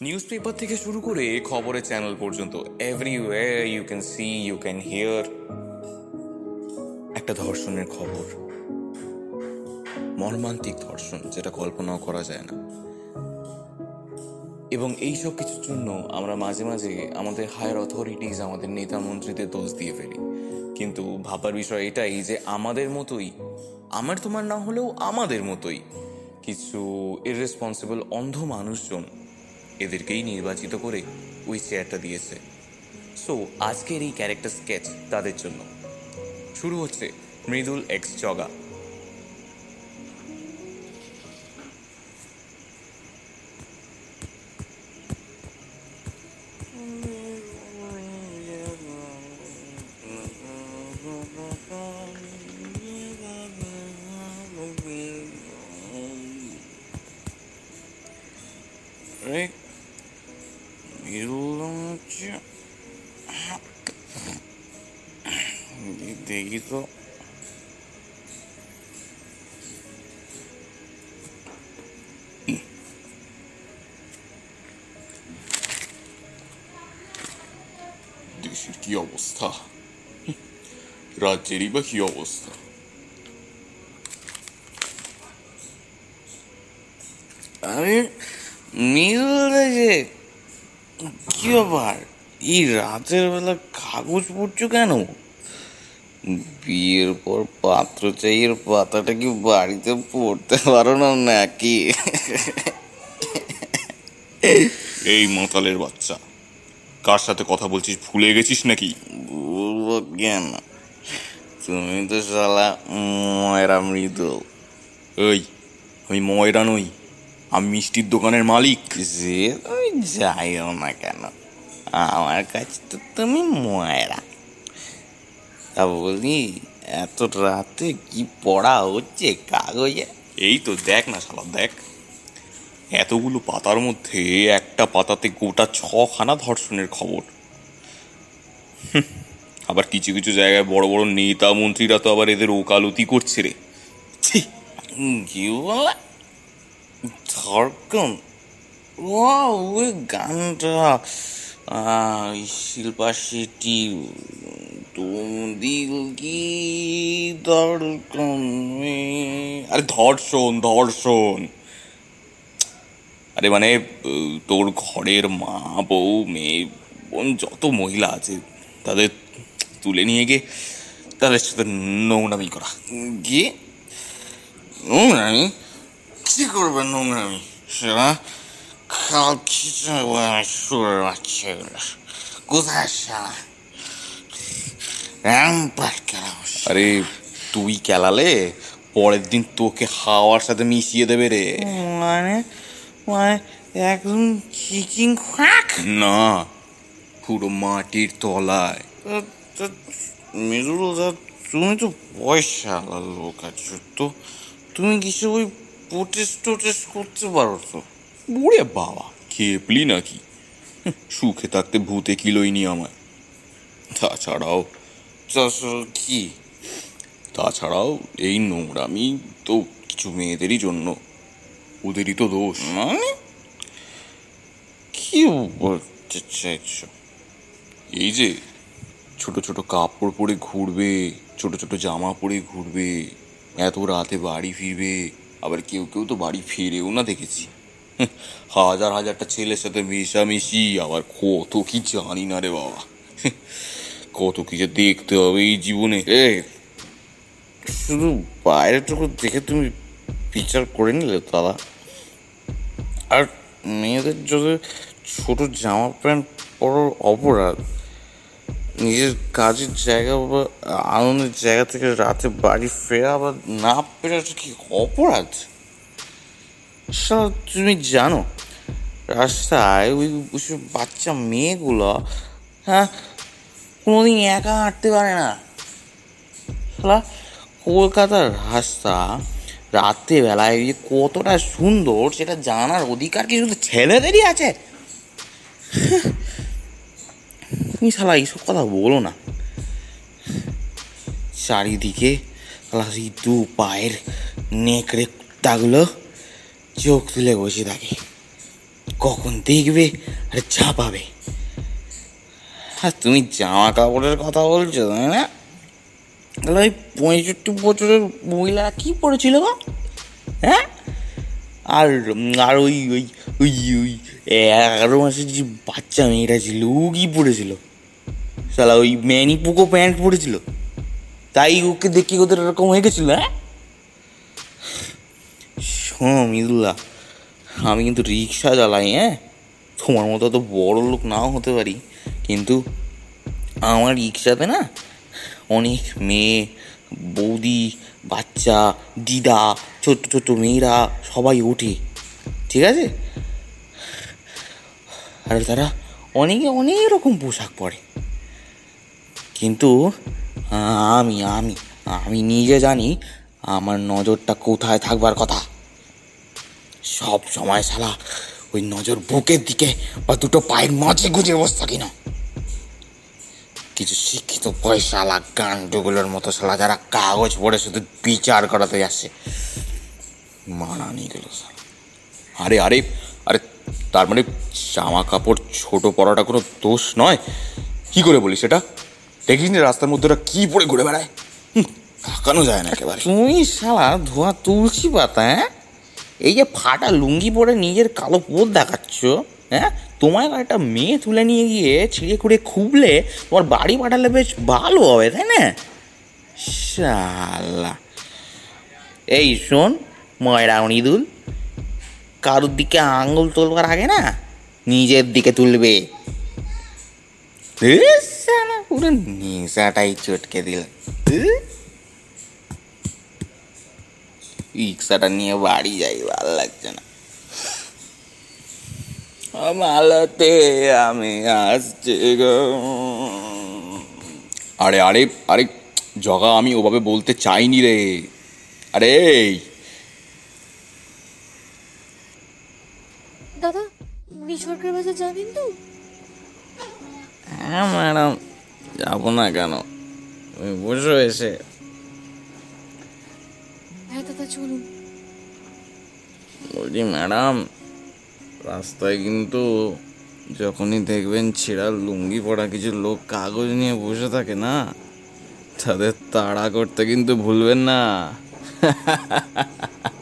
News paper থেকে শুরু করে খবরের চ্যানেল পর্যন্ত everywhere you can see you can hear একটা ধর্ষণের খবর। মর্মান্তিক ধর্ষণ, যেটা কল্পনাও করা যায় না। এবং এই সব কিছুর জন্য আমরা মাঝে মাঝে আমাদের হায়ার অথরিটিজ আমাদের নেতা মন্ত্রীদের দোষ দিয়ে ফেলি। কিন্তু ভাবার বিষয় এটাই যে আমাদের মতোই, আমার তোমার না হলেও আমাদের মতোই কিছু ইররেসপন্সিবল অন্ধ মানুষজন এদেরকেই নির্বাচিত করে ওই চেয়ারটা দিয়েছে। সো আজকের এই ক্যারেক্টার স্কেচ তাদের জন্য। শুরু হচ্ছে মৃদুল এক্স জগা Middle হচ্ছে দেখি তো দেশের কি অবস্থা রাজ্যেরই বা কি অবস্থা আমি মিডল যে কি ব্যাপার? এই রাতের বেলা কাগজ পড়ছো কেন? বিয়ের পর পাত্র চাইয়ের পাতাটা কি বাড়িতে পড়তে পারো না নাকি? এই মাতালের বাচ্চা কার সাথে কথা বলছিস ভুলে গেছিস নাকি? বলব কেন? তুমি তো শালা ময়রা মৃদুল ওই আমি ময়রা নই আমি মিষ্টির দোকানের মালিক। যে তুমি যাইও না কেন আমার কাছে তো তুমি ময়রা তা বলি এত রাতে কি পড়া হচ্ছে কাগজে এই তো দেখ না শালা দেখ। এতগুলো পাতার মধ্যে একটা পাতাতে গোটা ছখানা ধর্ষণের খবর। আবার কিছু কিছু জায়গায় বড় বড় নেতা মন্ত্রীরা তো আবার এদের ওকালতি করছে রে। কি বলে ও ওই গানটা। শিল্পা শেট্টি তুম দিল কি আরে ধর্ষণ ধর্ষণ। আরে মানে তোর ঘরের মা, বউ, মেয়ে, বোন, যত মহিলা আছে, তাদের তুলে নিয়ে গিয়ে তাদের সাথে নোংরামি করা। কি নোংরামি? কি করবে নোংরামি? সেটা খাল খিচে সুরের বাচ্চাগুলো কোথায় সারা র্যাম্পার খেলা আরে তুই কেলালে? পরের দিন তোকে হাওয়ার সাথে মিশিয়ে দেবে রে। মানে? মানে একদম চিচিং খাক না পুরো মাটির তলায়। মিরুল দা তুমি তো পয়সা লোক আছো তো তুমি কিছু ওই প্রোটেস্ট টোটেস্ট করতে পারো তো? বুড়ে বাবা খেপলি নাকি? সুখে থাকতে ভূতে কিলোই নি আমায়? তাছাড়াও কি? তাছাড়াও এই নোংরামি তো কিছু মেয়েদেরই জন্য। ওদেরই তো দোষ। মানে? কি বলতে চাইছো এই যে ছোট ছোট কাপড় পরে ঘুরবে, ছোট ছোট জামা পরে ঘুরবে, এত রাতে বাড়ি ফিরবে, আবার কেউ কেউ তো বাড়ি ফিরেও না দেখেছি। হাজার হাজারটা ছেলের সাথে মেশামেশি, আবার কত কি জানি না রে বাবা। কত কি যে দেখতে হবে এই জীবনে। এ, শুধু বাইরেটুকু দেখে তুমি বিচার করে নিলে দাদা। আর মেয়েদের যদি ছোট জামা প্যান্ট পরার অপরাধ, নিজের কাজের জায়গা বা আনন্দের জায়গা থেকে রাতে বাড়ি ফেরা বা না ফেরাটা কি অপরাধ? তুমি জানো, রাস্তায় ওই বাচ্চা মেয়েগুলো হ্যাঁ কোনোদিন একা হাঁটতে পারে না। শালা, কলকাতার রাস্তা রাত্রে বেলায় যে কতটা সুন্দর, সেটা জানার অধিকার কি শুধু ছেলেদেরই আছে? তুমি শালা এইসব কথা বলো না। চারিদিকে শালা সেই দু পায়ের নেকড়ে কুত্তাগুলো চোখ তুলে বসে থাকে। কখন দেখবে আর চাপাবে আর তুমি জামা কাপড়ের কথা বলছো, তাই না? তাহলে ওই পঁয়ষট্টি বছরের মহিলা কি পড়েছিল গো? হ্যাঁ? আর আর ওই ওই ওই ওই এগারো মাসের যে বাচ্চা মেয়েটা ছিল, ও কি পড়েছিল? সালা ওই ম্যানি পুকো প্যান্ট পড়েছিল। তাই ওকে দেখি ওদের এরকম হয়ে গেছিল হ্যাঁ? শোনো মিদুল্লাহ আমি কিন্তু রিক্সা চালাই হ্যাঁ? তোমার মতো তো বড় লোক নাও হতে পারি। কিন্তু আমার রিক্সাতে না অনেক মেয়ে, বৌদি, বাচ্চা, দিদা, ছোট্ট ছোট্ট মেয়েরা সবাই ওঠে। ঠিক আছে? আর তারা অনেকে অনেক রকম পোশাক পরে। কিন্তু আমি আমি আমি নিজে জানি আমার নজরটা কোথায় থাকবার কথা। সব সময় শালা ওই নজর বুকের দিকে বা দুটো পায়ের মাঝে গুজে বসে থাকি না কিছু শিক্ষিত পয়সালা গান্ডুগুলোর মতো শালা যারা কাগজ পড়ে শুধু বিচার করাতে আসছে মানা নিয়ে গেল শালা। আরে আরে আরে, তার মানে জামা কাপড় ছোট পড়াটা কোনো দোষ নয়? কি করে বলিস সেটা দেখিস নি রাস্তার মধ্যে ওরা কি পরে ঘুরে বেড়ায়? তাকানো যায় না একেবারে। তুই শালা ধোয়া তুলসী পাতা হ্যাঁ? এই যে ফাটা লুঙ্গি পরে নিজের কালো পোত দেখাচ্ছ হ্যাঁ? তোমার একটা মেয়ে তুলে নিয়ে গিয়ে ছিঁড়ে খুঁড়ে খুবলে তোমার বাড়ি পাঠালে বেশ ভালো হবে, তাই না? শালা। এই শোন, ময়রা ইঁদুল কারোর দিকে আঙুল তুলবার আগে না নিজের দিকে তুলবে। পুরো নেশাটাই চটকে দিল। রিক্সাটা নিয়ে বাড়ি যাই ভালো লাগছে না। মালাতে আমি আসছি গো। আরে আরে আরে জগা আমি ওভাবে বলতে চাইনি রে। আরে দাদা সরকার বাজার যাবেন তো? হ্যাঁ ম্যাডাম যাব না কেন। বসো এসে হ্যাঁ চলুন। বলছি, ম্যাডাম, রাস্তায় কিন্তু যখনই দেখবেন ছেঁড়া লুঙ্গি পরা কিছু লোক কাগজ নিয়ে বসে থাকে না, তাদের তাড়া করতে কিন্তু ভুলবেন না।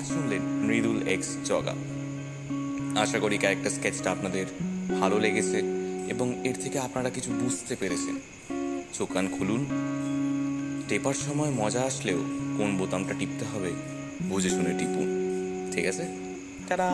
আজ শুনলেন মৃদুল এক্স জগা। আশা করি ক্যারেক্টার স্কেচটা আপনাদের ভালো লেগেছে এবং এর থেকে আপনারা কিছু বুঝতে পেরেছেন। চোখ কান খুলুন। টেপার সময় মজা আসলেও কোন বোতামটা টিপতে হবে, বুঝে শুনে টিপুন। ঠিক আছে? টাটা!